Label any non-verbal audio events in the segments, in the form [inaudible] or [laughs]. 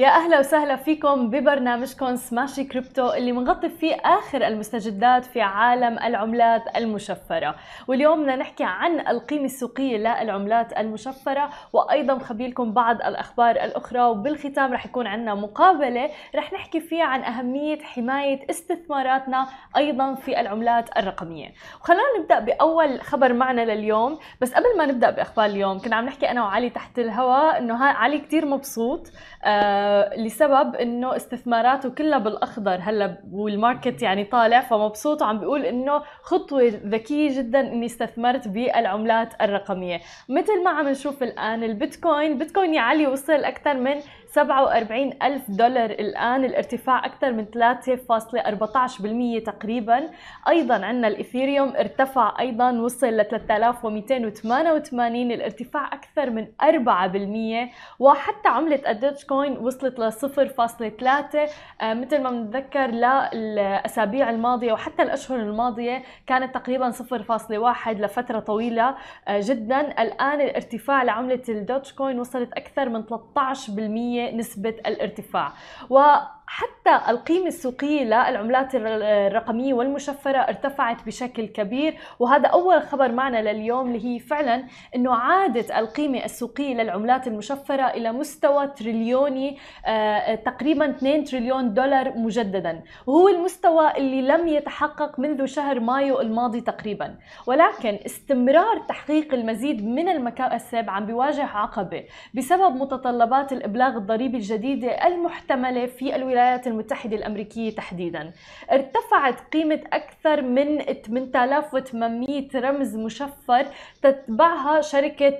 يا أهلا وسهلا فيكم ببرنامجكم سماشي كريبتو اللي بنغطي فيه آخر المستجدات في عالم العملات المشفرة، واليوم بدنا نحكي عن القيمة السوقية للعملات المشفرة وأيضا خبي لكم بعض الأخبار الأخرى. وبالختام رح يكون عندنا مقابلة رح نحكي فيها عن أهمية حماية استثماراتنا أيضا في العملات الرقمية، وخلونا نبدأ بأول خبر معنا لليوم، بس قبل ما نبدأ بأخبار اليوم كنا عم نحكي أنا وعلي تحت الهواء إنه علي كثير مبسوط. آه لسبب إنه استثماراته كلها بالأخضر هلا والماركت يعني طالع فمبسوط وعم بيقول إنه خطوة ذكية جدا إني استثمرت بالعملات الرقمية. مثل ما عم نشوف الآن البيتكوين بيتكوين يا علي وصل أكثر من 47 ألف دولار الآن الارتفاع أكثر من 3.14% تقريبا. أيضا عندنا الإثيريوم ارتفع أيضا وصل ل 3288 الارتفاع أكثر من 4% وحتى عملة الدوتش كوين وصلت ل 0.3 آه مثل ما بنتذكر للأسابيع الماضية وحتى الأشهر الماضية كانت تقريبا 0.1 لفترة طويلة آه جدا. الآن الارتفاع لعملة الدوتش كوين وصلت أكثر من 13% نسبة الارتفاع. و حتى القيمة السوقية للعملات الرقمية والمشفرة ارتفعت بشكل كبير وهذا أول خبر معنا لليوم اللي هي فعلا أنه عادت القيمة السوقية للعملات المشفرة إلى مستوى تريليوني آه تقريبا 2 تريليون دولار مجددا. وهو المستوى اللي لم يتحقق منذ شهر مايو الماضي تقريبا. ولكن استمرار تحقيق المزيد من المكاسب عم بيواجه عقبة بسبب متطلبات الإبلاغ الضريبي الجديدة المحتملة في الولايات الولايات المتحدة الأمريكية تحديدا. ارتفعت قيمة أكثر من 8800 رمز مشفر تتبعها شركة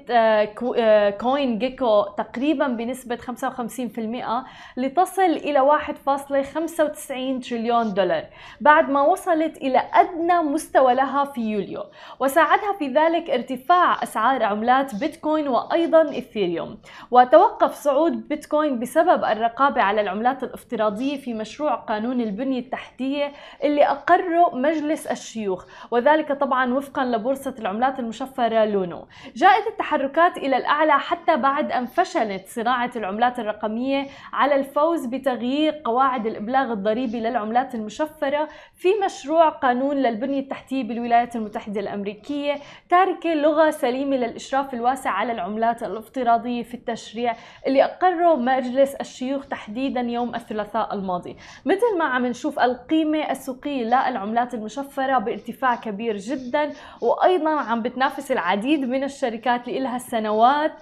كوين جيكو تقريبا بنسبة 55% لتصل إلى 1.95 تريليون دولار بعد ما وصلت إلى أدنى مستوى لها في يوليو. وساعدها في ذلك ارتفاع أسعار عملات بيتكوين وأيضا إثيريوم وتوقف صعود بيتكوين بسبب الرقابة على العملات الافتراضية في مشروع قانون البنية التحتية اللي أقره مجلس الشيوخ وذلك طبعا وفقا لبورصة العملات المشفرة لونو. جاءت التحركات إلى الأعلى حتى بعد أن فشلت صناعة العملات الرقمية على الفوز بتغيير قواعد الإبلاغ الضريبي للعملات المشفرة في مشروع قانون للبنية التحتية بالولايات المتحدة الأمريكية تاركة لغة سليمة للإشراف الواسع على العملات الافتراضية في التشريع اللي أقره مجلس الشيوخ تحديدا يوم الثلاثاء الماضي. مثل ما عم نشوف القيمة السوقية للعملات المشفرة بارتفاع كبير جدا وأيضا عم بتنافس العديد من الشركات اللي لها سنوات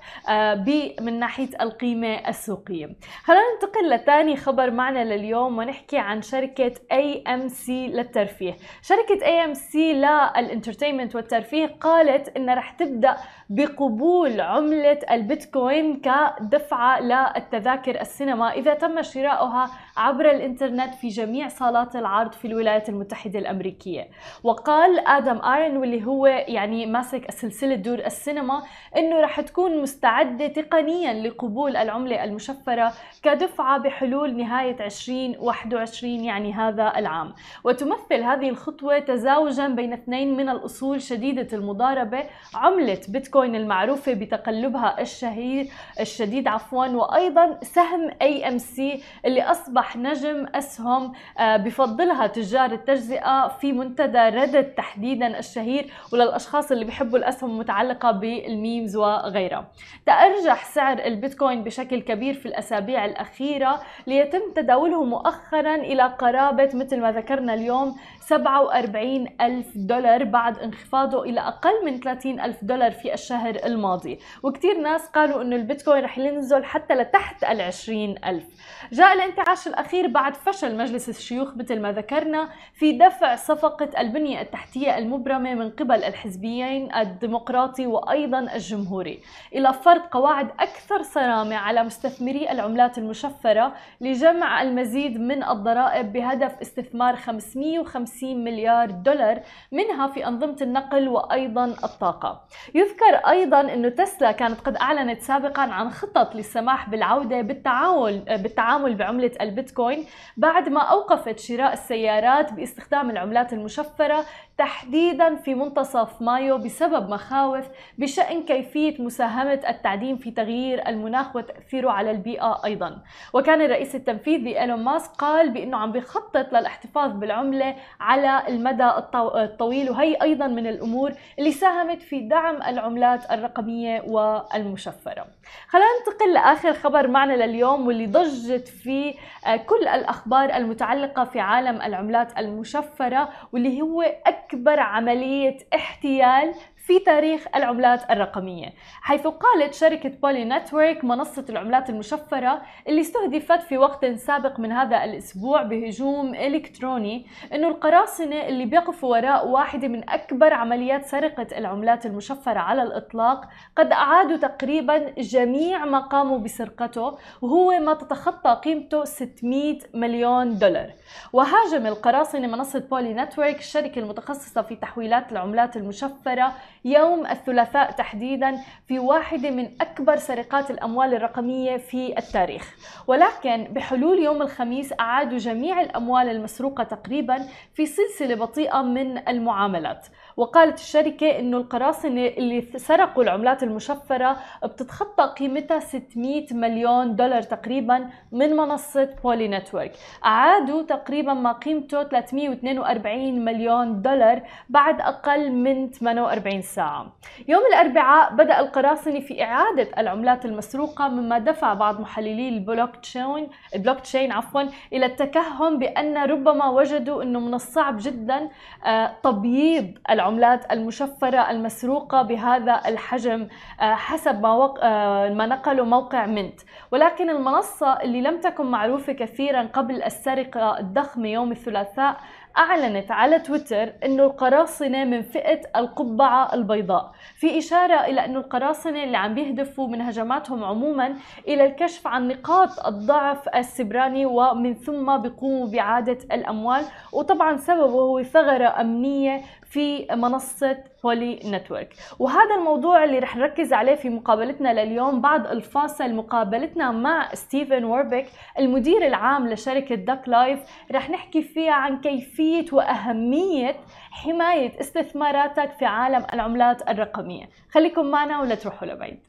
من ناحية القيمة السوقية. خلينا ننتقل لثاني خبر معنا لليوم ونحكي عن شركة AMC للترفيه. شركة AMC للإنترتينمنت والترفيه قالت إنها رح تبدأ بقبول عملة البيتكوين كدفعة للتذاكر السينما. إذا تم شراؤها عبر الإنترنت في جميع صالات العرض في الولايات المتحدة الأمريكية. وقال آدم آرن واللي هو يعني ماسك سلسلة دور السينما إنه رح تكون مستعدة تقنيا لقبول العملة المشفرة كدفعة بحلول نهاية 2021 يعني هذا العام. وتمثل هذه الخطوة تزاوجا بين اثنين من الأصول شديدة المضاربة عملة بيتكوين المعروفة بتقلبها الشهير الشديد عفوا وأيضا سهم AMC اللي أصبح نجم أسهم بفضلها تجار التجزئة في منتدى ريدت تحديدا الشهير وللأشخاص اللي بيحبوا الأسهم المتعلقة بالميمز وغيرها. تأرجح سعر البيتكوين بشكل كبير في الأسابيع الأخيرة ليتم تداوله مؤخرا إلى قرابة مثل ما ذكرنا اليوم 47 ألف دولار بعد انخفاضه إلى أقل من 30 ألف دولار في الشهر. الماضي. وكتير ناس قالوا أنه البيتكوين رح ينزل حتى لتحت ال 20 ألف. جاء الانتعاش الأخير بعد فشل مجلس الشيوخ مثل ما ذكرنا في دفع صفقة البنية التحتية المبرمة من قبل الحزبيين الديمقراطي وأيضا الجمهوري. إلى فرض قواعد أكثر صرامة على مستثمري العملات المشفرة لجمع المزيد من الضرائب بهدف استثمار 550 مليار دولار منها في أنظمة النقل وأيضا الطاقة. يذكر أيضا أن تسلا كانت قد أعلنت سابقا عن خطط للسماح بالعودة بالتعامل بالتعامل بعملة البيتكوين بعد ما أوقفت شراء السيارات باستخدام العملات المشفرة تحديدا في منتصف مايو بسبب مخاوف بشأن كيفية مساهمة التعدين في تغيير المناخ وتأثيره على البيئة أيضا. وكان الرئيس التنفيذي إيلون ماسك قال بأنه عم بيخطط للاحتفاظ بالعملة على المدى الطويل وهي أيضا من الأمور اللي ساهمت في دعم العملات الرقمية والمشفرة. خلينا ننتقل لآخر خبر معنا لليوم واللي ضجت فيه آه، كل الأخبار المتعلقة في عالم العملات المشفرة واللي هو أكبر عملية احتيال في تاريخ العملات الرقمية حيث قالت شركة بولي نتورك منصة العملات المشفرة اللي استهدفت في وقت سابق من هذا الأسبوع بهجوم إلكتروني أنه القراصنة اللي بيقفوا وراء واحدة من أكبر عمليات سرقة العملات المشفرة على الإطلاق قد أعادوا تقريبا جميع ما قاموا بسرقته وهو ما تتخطى قيمته 600 مليون دولار. وهاجم القراصنة منصة بولي نتورك الشركة المتخصصة في تحويلات العملات المشفرة يوم الثلاثاء تحديدا في واحدة من أكبر سرقات الأموال الرقمية في التاريخ. ولكن بحلول يوم الخميس أعادوا جميع الأموال المسروقة تقريبا في سلسلة بطيئة من المعاملات. وقالت الشركة أنه القراصنة اللي سرقوا العملات المشفرة بتتخطى قيمتها 600 مليون دولار تقريبا من منصة بولي نتورك أعادوا تقريبا ما قيمته 342 مليون دولار بعد أقل من 48 ساعة. يوم الأربعاء بدأ القراصنة في إعادة العملات المسروقة مما دفع بعض محللي البلوك تشين البلوك تشين عفوا إلى التكهن بأن ربما وجدوا أنه من الصعب جدا آه، تبييض العملات المشفرة المسروقة بهذا الحجم آه، حسب ما, وق... آه، ما نقله موقع منت. ولكن المنصة اللي لم تكن معروفة كثيرا قبل السرقة الضخمة يوم الثلاثاء أعلنت على تويتر أنه القراصنة من فئة القبعة البيضاء. في إشارة إلى أنه القراصنة اللي عم بيهدفوا من هجماتهم عموما إلى الكشف عن نقاط الضعف السبراني ومن ثم بيقوموا بإعادة الأموال. وطبعا سببه هو ثغرة أمنية في منصة بولي نتورك وهذا الموضوع اللي رح نركز عليه في مقابلتنا لليوم بعد الفاصل مقابلتنا مع ستيفن ووربيك المدير العام لشركة داك لايف رح نحكي فيها عن كيفية وأهمية حماية استثماراتك في عالم العملات الرقمية. خليكم معنا ولا تروحوا لبعيد.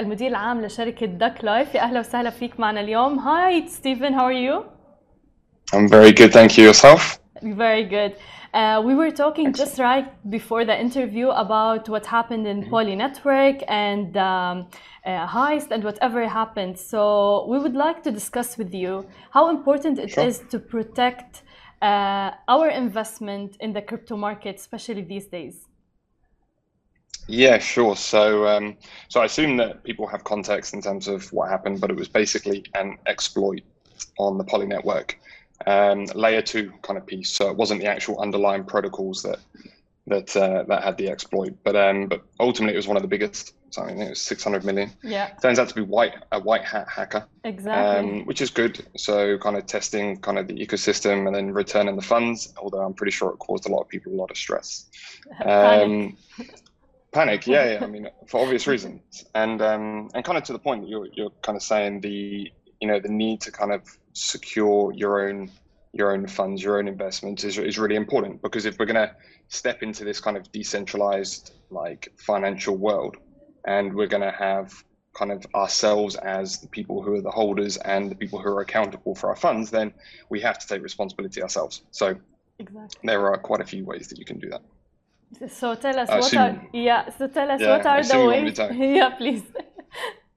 المدير العام لشركة داك لايف يا أهلا وسهلا فيك معنا اليوم هاي ستيفن how are you? I'm very good thank you yourself Very good. Uh, we were talking just right before the interview about what happened in Poly Network and um, uh, heist and whatever happened. So we would like to discuss with you how important it Sure. is to protect uh, our investment in the crypto market, especially these days. Yeah, sure. So, um, so I assume that people have context in terms of what happened, but it was basically an exploit on the Poly network, um, layer two kind of piece. So it wasn't the actual underlying protocols that that uh, that had the exploit, but um, but ultimately it was one of the biggest. So I think it was 600 million. Yeah, Turns out to be white a white hat hacker, exactly. um, which is good. So kind of testing kind of the ecosystem and then returning the funds. Although I'm pretty sure it caused a lot of people a lot of stress. Um, panic, yeah, yeah. I mean, [laughs] for obvious reasons, and um, and kind of to the point that you're you're kind of saying the you know the need to kind of secure your own your own funds, your own investments is is really important because if we're going to step into this kind of decentralized like financial world, and we're going to have kind of ourselves as the people who are the holders and the people who are accountable for our funds, then we have to take responsibility ourselves. So exactly. there are quite a few ways that you can do that. So tell us I what are yeah. So tell us Yeah, what are the you want me ways? [laughs] yeah, please.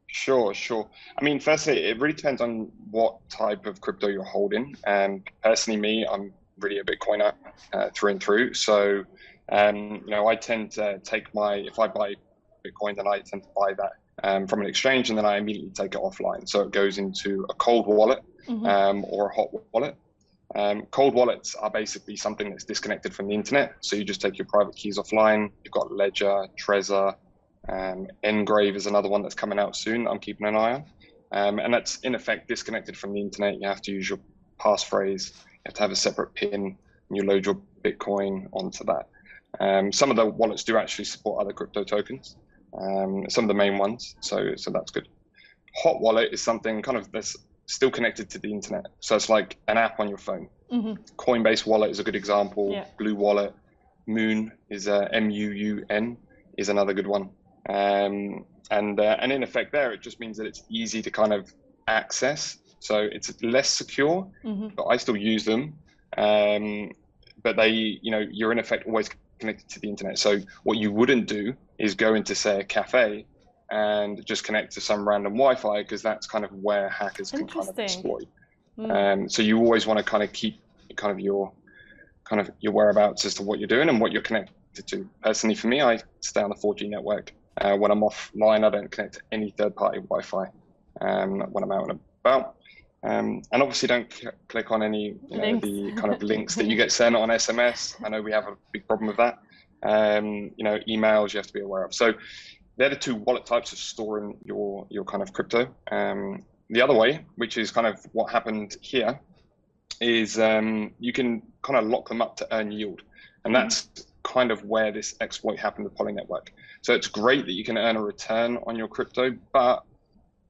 Sure, sure. I mean, firstly, it really depends on what type of crypto you're holding. Um, personally, me, I'm really a Bitcoiner uh, through and through. So, um, you know, I tend to take my if I buy Bitcoin, then I tend to buy that um, from an exchange, and then I immediately take it offline. So it goes into a cold wallet Mhm. um, or a hot wallet. Um, cold wallets are basically something that's disconnected from the internet. So you just take your private keys offline. You've got Ledger, Trezor, um, Ngrave is another one that's coming out soon. I'm keeping an eye on, um, and that's in effect disconnected from the internet. You have to use your passphrase. You have to have a separate PIN, and you load your Bitcoin onto that. Um, some of the wallets do actually support other crypto tokens. Um, some of the main ones, so so that's good. Hot wallet is something kind of that's still connected to the internet. So it's like an app on your phone. hmm Coinbase Wallet is a good example. Yeah. Blue Wallet, Muun is uh, M U U N is another good one. Um, and uh, and in effect, there it just means that it's easy to kind of access. So it's less secure, hmm but I still use them. Um, but they, you know, you're in effect always connected to the internet. So what you wouldn't do is go into say a cafe and just connect to some random Wi-Fi because that's kind of where hackers can kind of exploit. Mm. Um, so you always want to kind of keep kind of your kind of your whereabouts as to what you're doing and what you're connected to. Personally, for me, I stay on the 4G network. Uh, when I'm offline, I don't connect to any third-party Wi-Fi um, when I'm out and about. Um, and obviously, don't cl- click on any you know, the kind of links that you [laughs] get sent on SMS. I know we have a big problem with that. Um, you know, emails you have to be aware of. So they're the two wallet types of storing your your kind of crypto. Um, the other way, which is kind of what happened here, is um, you can kind of lock them up to earn yield, and that's kind of where this exploit happened with Poly Network. So it's great that you can earn a return on your crypto, but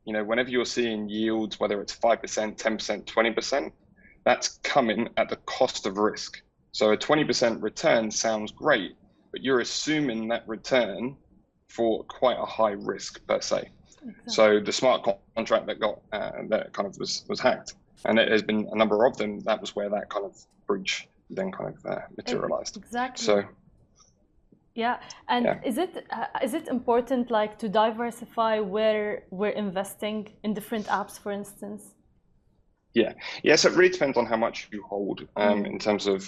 you know whenever you're seeing yields, whether it's five percent, ten percent, twenty percent, that's coming at the cost of risk. So a twenty percent return sounds great, but you're assuming that return for quite a high risk per se. Exactly. So the smart contract that got uh, that kind of was was hacked, and it has been a number of them. That was where that kind of breach then kind of uh, materialized. Exactly. So Yeah, and Yeah. is it uh, is it important like to diversify where we're investing in different apps, for instance? Yeah. Yes, it really depends on how much you hold um, Mm. in terms of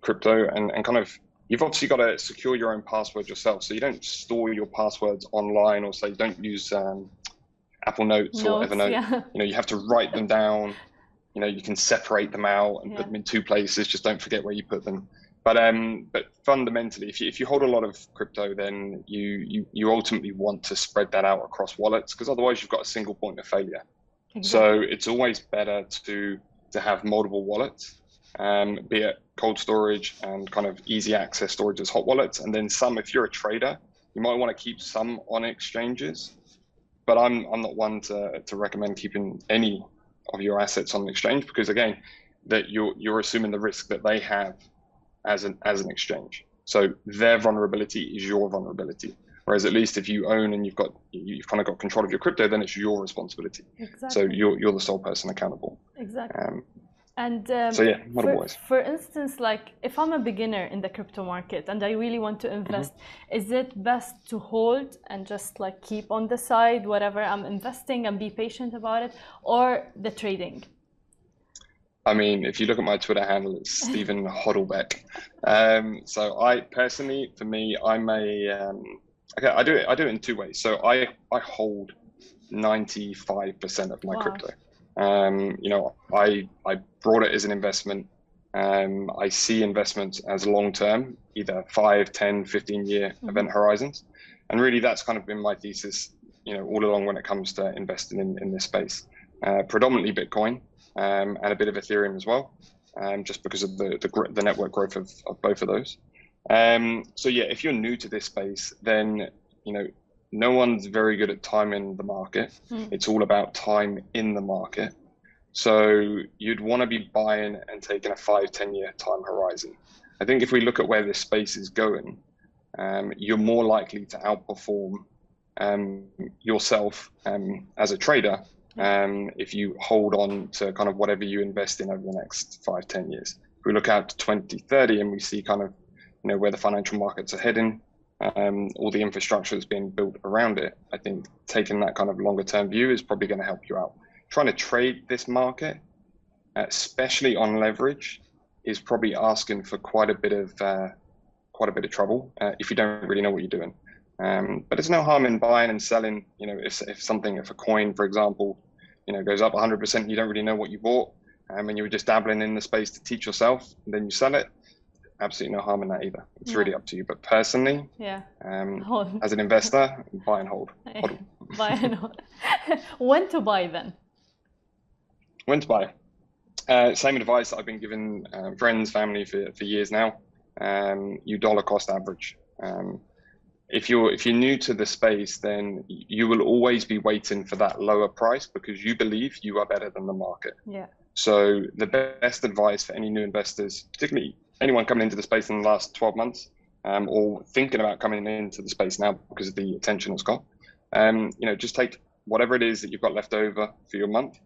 crypto, and and kind of you've obviously got to secure your own password yourself. So you don't store your passwords online, or say don't use um, Apple Notes, or Notes, Evernote. yeah. You know, you have to write them down. You know, you can separate them out and Yeah. put them in two places. Just don't forget where you put them. But um, but fundamentally, if you if you hold a lot of crypto, then you you you ultimately want to spread that out across wallets because otherwise you've got a single point of failure. Exactly. So it's always better to to have multiple wallets, um, be it cold storage and kind of easy access storage as hot wallets, and then some. If you're a trader, you might want to keep some on exchanges, but I'm I'm not one to to recommend keeping any of your assets on an exchange because again, that you're you're assuming the risk that they have as an as an exchange. So their vulnerability is your vulnerability. Whereas at least if you own and you've got you've kind of got control of your crypto, then it's your responsibility. exactly. So you're you're the sole person accountable. exactly. Um, And um, so yeah, for, for instance, like if I'm a beginner in the crypto market and I really want to Mm-hmm. invest, is it best to hold and just like keep on the side whatever I'm investing and be patient about it, or the trading? I mean, if you look at my Twitter handle, it's [laughs] Stephen Hoddlebeck. Um, so I personally, for me, I'm a um, okay. I do it. I do it in two ways. So I I hold ninety five percent of my Wow. crypto. Um, you know, I I brought it as an investment. Um, I see investments as long term, either 5, 10, 15 year Mhm. event horizons. And really, that's kind of been my thesis, you know, all along when it comes to investing in, in this space. Uh, predominantly Bitcoin um, and a bit of Ethereum as well, um, just because of the, the, the network growth of, of both of those. Um, so, yeah, if you're new to this space, then, you know, no one's very good at timing the market. Mm. It's all about time in the market. So you'd want to be buying and taking a five, 10 year time horizon. I think if we look at where this space is going, um, you're more likely to outperform um, yourself um, as a trader um, if you hold on to kind of whatever you invest in over the next five, 10 years. If we look out to 2030 and we see kind of you know where the financial markets are heading, um, all the infrastructure that's being built around it, I think taking that kind of longer term view is probably going to help you out. Trying to trade this market, uh, especially on leverage, is probably asking for quite a bit of uh, quite a bit of trouble uh, if you don't really know what you're doing. Um, but there's no harm in buying and selling. You know, if, if something, if a coin, for example, you know, goes up 100%, you don't really know what you bought, um, and you were just dabbling in the space to teach yourself, then you sell it. Absolutely no harm in that either. It's Yeah. really up to you. But personally, Yeah. um, [laughs] as an investor, buy and hold. [laughs] Hold. buy and hold. [laughs] when to buy then? When to buy? Uh, same advice that I've been giving uh, friends, family for, for years now. Um, you dollar cost average. Um, if you're if you're new to the space, then you will always be waiting for that lower price because you believe you are better than the market. Yeah. So the best advice for any new investors, particularly anyone coming into the space in the last 12 months, um, or thinking about coming into the space now because of the attention it's got, um, you know, just take whatever it is that you've got left over for your month,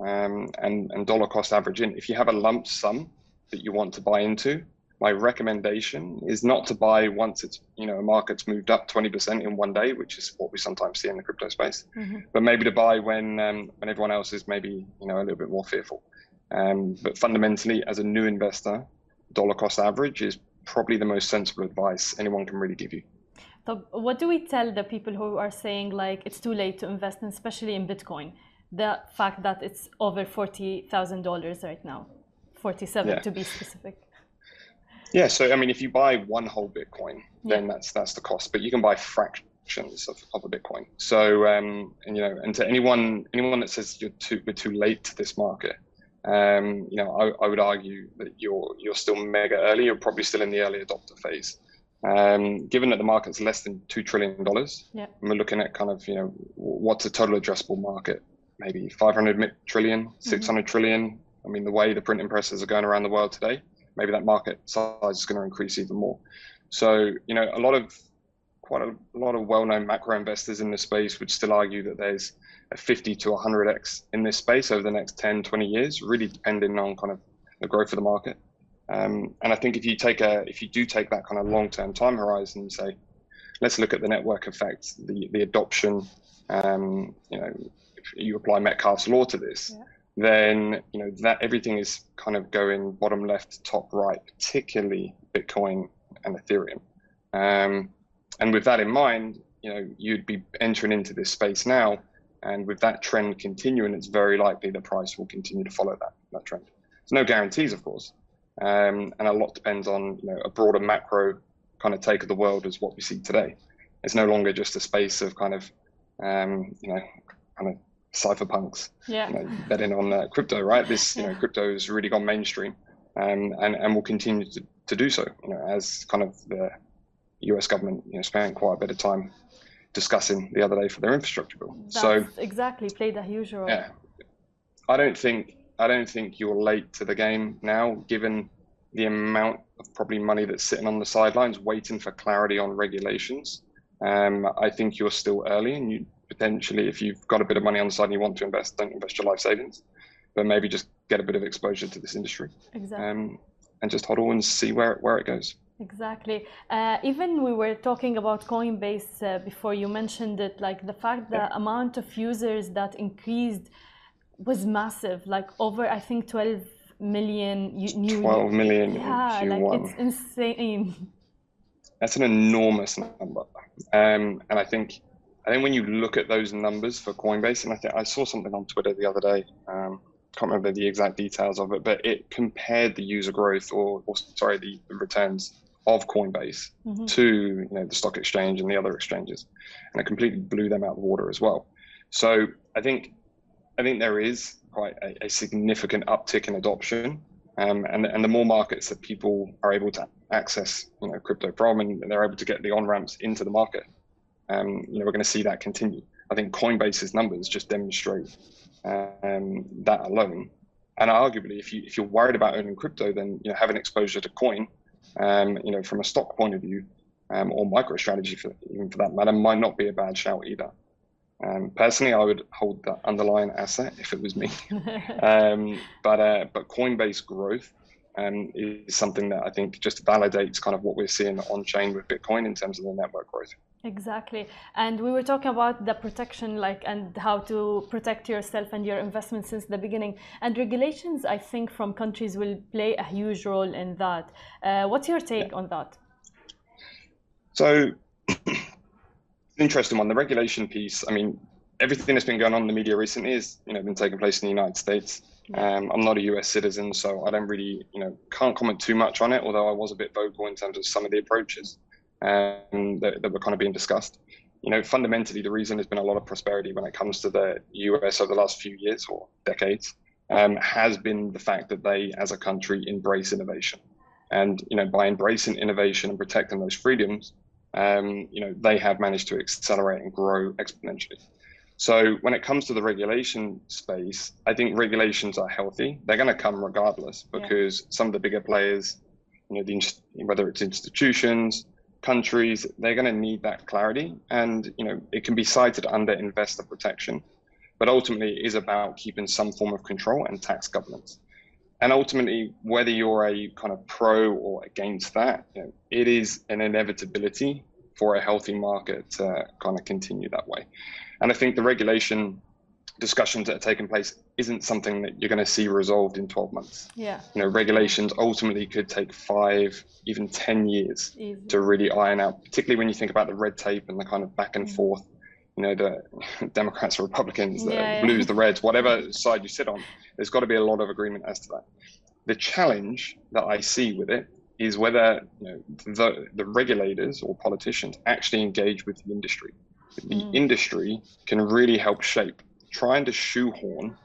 um, and and dollar cost average in. If you have a lump sum that you want to buy into, my recommendation is not to buy once it's you know a market's moved up 20% in one day which is what we sometimes see in the crypto space mm-hmm. but maybe to buy when um, when everyone else is maybe you know a little bit more fearful um, but fundamentally as a new investor dollar cost average is probably the most sensible advice anyone can really give you so what do we tell the people who are saying like it's too late to invest in, especially in bitcoin the fact that it's over $40000 right now 47 yeah. to be specific yeah, so I mean, if you buy one whole Bitcoin, then yeah. that's that's the cost. But you can buy fractions of, of a Bitcoin. So um, and you know, and to anyone anyone that says you're too we're too late to this market, um, you know, I, I would argue that you're you're still mega early. You're probably still in the early adopter phase. Um, given that the market's less than two trillion dollars, yeah. we're looking at kind of you know what's a total addressable market, maybe 500 trillion, 600 mm-hmm. trillion. I mean, the way the printing presses are going around the world today, maybe that market size is going to increase even more. So, you know, a lot of quite a, lot of well-known macro investors in the space would still argue that there's a 50 to 100x in this space over the next 10, 20 years, really depending on kind of the growth of the market. Um, and I think if you take a, if you do take that kind of long-term time horizon, and say, let's look at the network effect, the the adoption. Um, you know, if you apply Metcalfe's law to this, yeah then you know that everything is kind of going bottom left, top right, particularly Bitcoin and Ethereum. Um, and with that in mind, you know you'd be entering into this space now, and with that trend continuing, it's very likely the price will continue to follow that that trend. There's no guarantees, of course, um, and a lot depends on you know a broader macro kind of take of the world as what we see today. It's no longer just a space of kind of um, you know kind of cypherpunks yeah. you know, betting on uh, crypto, right? This, you yeah. know, crypto has really gone mainstream um, and, and will continue to, to do so, you know, as kind of the US government, you know, spent quite a bit of time discussing the other day for their infrastructure bill. That's so exactly played a huge role. Yeah. I don't think, I don't think you're late to the game now, given the amount of probably money that's sitting on the sidelines waiting for clarity on regulations. Um, I think you're still early and you potentially, if you've got a bit of money on the side and you want to invest, don't invest your life savings, but maybe just get a bit of exposure to this industry. Exactly. Um, and just HODL and see where where it goes. Exactly. Uh, even we were talking about Coinbase uh, before you mentioned it, like the fact the yeah. amount of users that increased was massive, like over I think 12 million new 12 million yeah like it's insane [laughs] that's an enormous number um, and i think I think when you look at those numbers for Coinbase, and I think I saw something on Twitter the other day. Um, can't remember the exact details of it, but it compared the user growth, or, or sorry, the, the, returns of Coinbase mm-hmm. to you know the stock exchange and the other exchanges, and it completely blew them out of the water as well. So I think I think there is quite a, a significant uptick in adoption, um, and and the more markets that people are able to access you know crypto from, and they're able to get the on ramps into the market, um, you know, we're going to see that continue. I think Coinbase's numbers just demonstrate um, that alone. And arguably, if you if you're worried about owning crypto, then you know having exposure to coin, um, you know, from a stock point of view, um, or MicroStrategy for even for that matter, might not be a bad shout either. Um, personally, I would hold the underlying asset if it was me. [laughs] um, but uh, but Coinbase growth um, is something that I think just validates kind of what we're seeing on chain with Bitcoin in terms of the network growth. Exactly. And we were talking about the protection, like, and how to protect yourself and your investment since the beginning. And regulations, I think, from countries will play a huge role in that. Uh, what's your take yeah. on that? So, [clears throat] interesting one. The regulation piece, I mean, everything that's been going on in the media recently is, you know, been taking place in the United States. Um, I'm not a US citizen, so I don't really, you know, can't comment too much on it, although I was a bit vocal in terms of some of the approaches um, that, that were kind of being discussed. You know, fundamentally, the reason there's been a lot of prosperity when it comes to the US over the last few years or decades um, has been the fact that they, as a country, embrace innovation. And you know, by embracing innovation and protecting those freedoms, um, you know, they have managed to accelerate and grow exponentially. So when it comes to the regulation space, I think regulations are healthy. They're going to come regardless because yeah. some of the bigger players, you know, the, whether it's institutions, countries, they're going to need that clarity, and you know, it can be cited under investor protection, but ultimately it is about keeping some form of control and tax governance. And ultimately, whether you're a kind of pro or against that, you know, it is an inevitability for a healthy market to kind of continue that way. And I think the regulation discussions that are taking place isn't something that you're going to see resolved in 12 months. Yeah. You know, regulations ultimately could take five, even 10 years Easy. to really iron out, particularly when you think about the red tape and the kind of back and mm. forth, you know, the [laughs] Democrats or Republicans, the yeah, blues, yeah. the reds, whatever [laughs] side you sit on, there's got to be a lot of agreement as to that. The challenge that I see with it is whether you know, the, the regulators or politicians actually engage with the industry the mm. industry can really help shape trying to shoehorn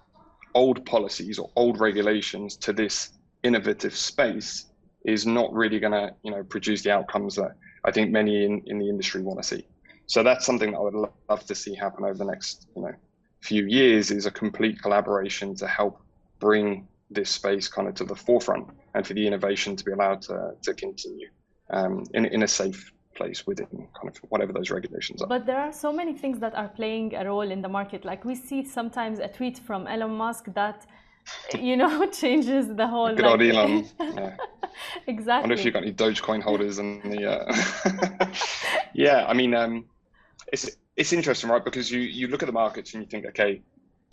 old policies or old regulations to this innovative space is not really going to you know produce the outcomes that I think many in, in the industry want to see. So that's something that I would love to see happen over the next you know few years is a complete collaboration to help bring this space kind of to the forefront and for the innovation to be allowed to, to continue um, in, in a safe place within kind of whatever those regulations are. But there are so many things that are playing a role in the market. Like we see sometimes a tweet from Elon Musk that you know [laughs] changes the whole good like, old Elon. [laughs] Yeah. exactly. I wonder if you've got any Dogecoin holders and the uh... [laughs] yeah, I mean um, it's it's interesting, right? Because you you look at the markets and you think, okay,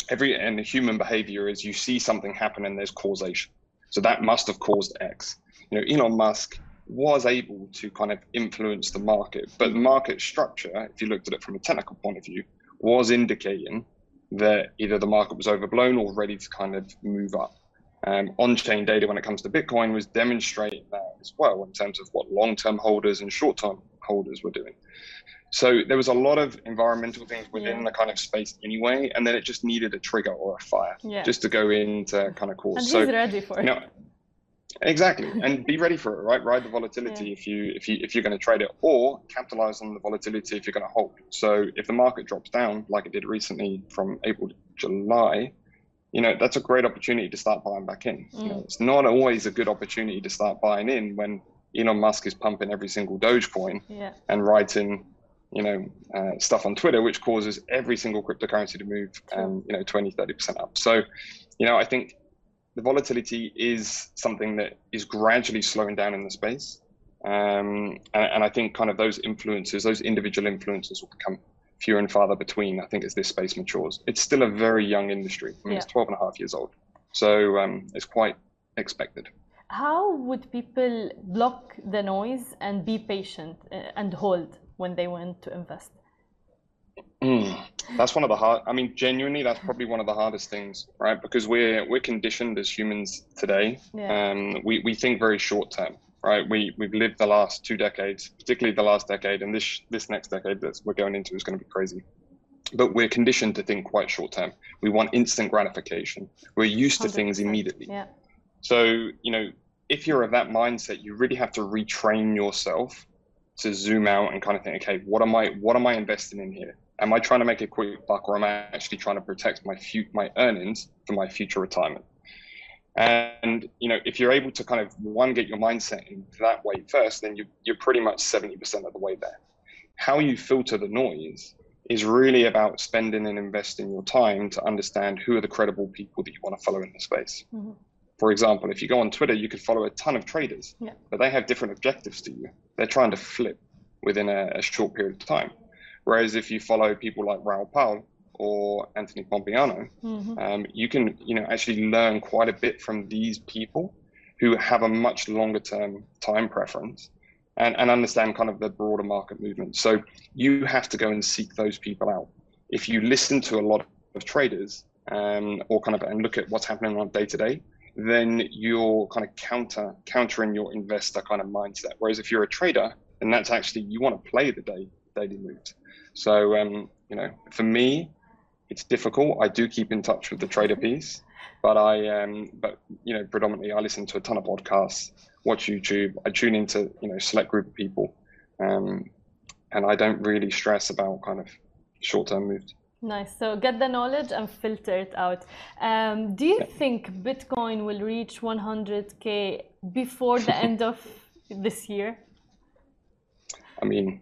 every and human behavior is you see something happen and there's causation. So that must have caused X. You know, Elon Musk was able to kind of influence the market. But the market structure, if you looked at it from a technical point of view, was indicating that either the market was overblown or ready to kind of move up. Um, on-chain data when it comes to Bitcoin was demonstrating that as well in terms of what long-term holders and short-term holders were doing. So there was a lot of environmental things within yeah. the kind of space anyway, and then it just needed a trigger or a fire yeah. just to go in to kind of cause. And so, he's ready for it. You know, Exactly, and be ready for it, right? Ride the volatility yeah. if you if you if you're going to trade it, or capitalize on the volatility if you're going to hold. So if the market drops down, like it did recently from April to July, you know that's a great opportunity to start buying back in. Mm. You know, mm. it's not always a good opportunity to start buying in when Elon Musk is pumping every single Dogecoin yeah. and writing, you know, uh, stuff on Twitter, which causes every single cryptocurrency to move, um, you know, 20, 30 percent up. So, you know, I think the volatility is something that is gradually slowing down in the space. Um, and, and, I think kind of those influences, those individual influences will become fewer and farther between, I think, as this space matures. It's still a very young industry. I mean, yeah. it's 12 and a half years old. So um, it's quite expected. How would people block the noise and be patient uh, and hold when they want to invest? Mm, that's one of the hard. I mean, genuinely, that's probably one of the hardest things, right? Because we're we're conditioned as humans today. Yeah. Um, we we think very short term, right? We we've lived the last two decades, particularly the last decade, and this this next decade that we're going into is going to be crazy. But we're conditioned to think quite short term. We want instant gratification. We're used 100%. to things immediately. Yeah. So you know, if you're of that mindset, you really have to retrain yourself to zoom out and kind of think, okay, what am I what am I investing in here? Am I trying to make a quick buck or am I actually trying to protect my fu- my earnings for my future retirement? And you know, if you're able to kind of one get your mindset in that way first, then you, you're pretty much 70% of the way there. How you filter the noise is really about spending and investing your time to understand who are the credible people that you want to follow in the space. Mm-hmm. For example, if you go on Twitter, you could follow a ton of traders, yeah. but they have different objectives to you. They're trying to flip within a, a short period of time. Whereas if you follow people like Raoul Pal or Anthony Pompliano, mm-hmm. um, you can you know actually learn quite a bit from these people who have a much longer term time preference and, and understand kind of the broader market movement. So you have to go and seek those people out. If you listen to a lot of traders um, or kind of and look at what's happening on day to day, then you're kind of counter countering your investor kind of mindset. Whereas if you're a trader, and that's actually you want to play the day daily moves. So, um, you know, for me, it's difficult. I do keep in touch with the trader piece, but I, um, but you know, predominantly I listen to a ton of podcasts, watch YouTube. I tune into you know select group of people, um, and I don't really stress about kind of short-term moves. Nice. So get the knowledge and filter it out. Um, do you yeah. think Bitcoin will reach 100k before the end of [laughs] this year? I mean,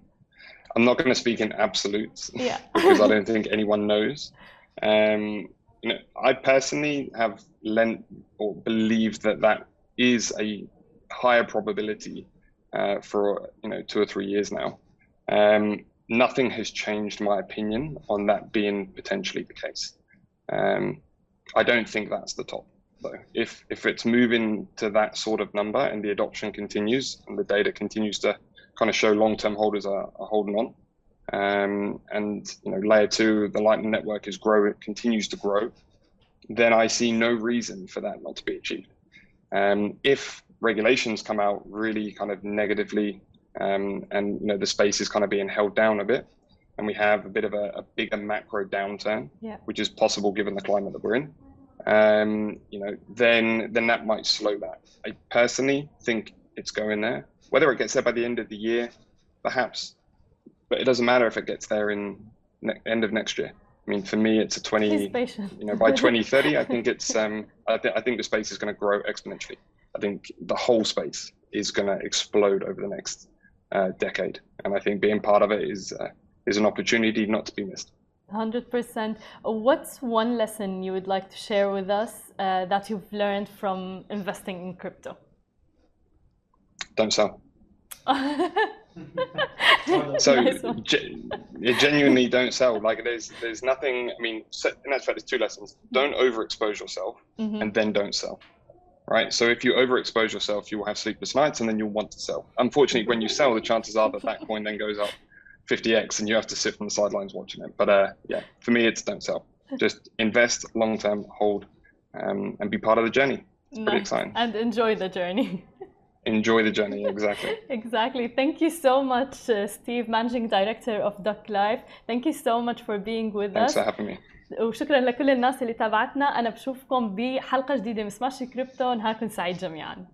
I'm not going to speak in absolutes yeah. [laughs] because I don't think anyone knows. Um, you know, I personally have lent or believed that that is a higher probability uh, for you know two or three years now. Um, nothing has changed my opinion on that being potentially the case. Um, I don't think that's the top though. If if it's moving to that sort of number and the adoption continues and the data continues to kind of show long-term holders are, are holding on, um, and you know layer two, the Lightning Network is growing, continues to grow, then I see no reason for that not to be achieved. Um, if regulations come out really kind of negatively um, and you know the space is kind of being held down a bit and we have a bit of a, a bigger macro downturn yeah. which is possible given the climate that we're in um, you know then then that might slow that i personally think it's going there whether it gets there by the end of the year perhaps but it doesn't matter if it gets there in end of next year I mean, for me, it's a 20, you know, by [laughs] 2030, I think it's, um, I, th- I think the space is going to grow exponentially. I think the whole space is going to explode over the next uh, decade. And I think being part of it is, uh, is an opportunity not to be missed. 100%. What's one lesson you would like to share with us uh, that you've learned from investing in crypto? Don't sell. [laughs] so nice genuinely don't sell. Like there's there's nothing i mean in that fact there's two lessons. Don't overexpose yourself mm-hmm. and then don't sell right? So if you overexpose yourself you will have sleepless nights and then you'll want to sell. Unfortunately when you sell the chances are that that coin then goes up 50x and you have to sit from the sidelines watching it. But uh yeah for me it's don't sell. Just invest long term hold um, and be part of the journey. It's pretty exciting. And enjoy the journey enjoy the journey exactly [laughs] exactly thank you so much uh, steve managing director of duck life thank you so much for being with Thanks us for having me. وشكرا لكل الناس اللي تابعتنا انا بشوفكم بحلقه جديده من سماش كريبتو نهاركم سعيد جميعا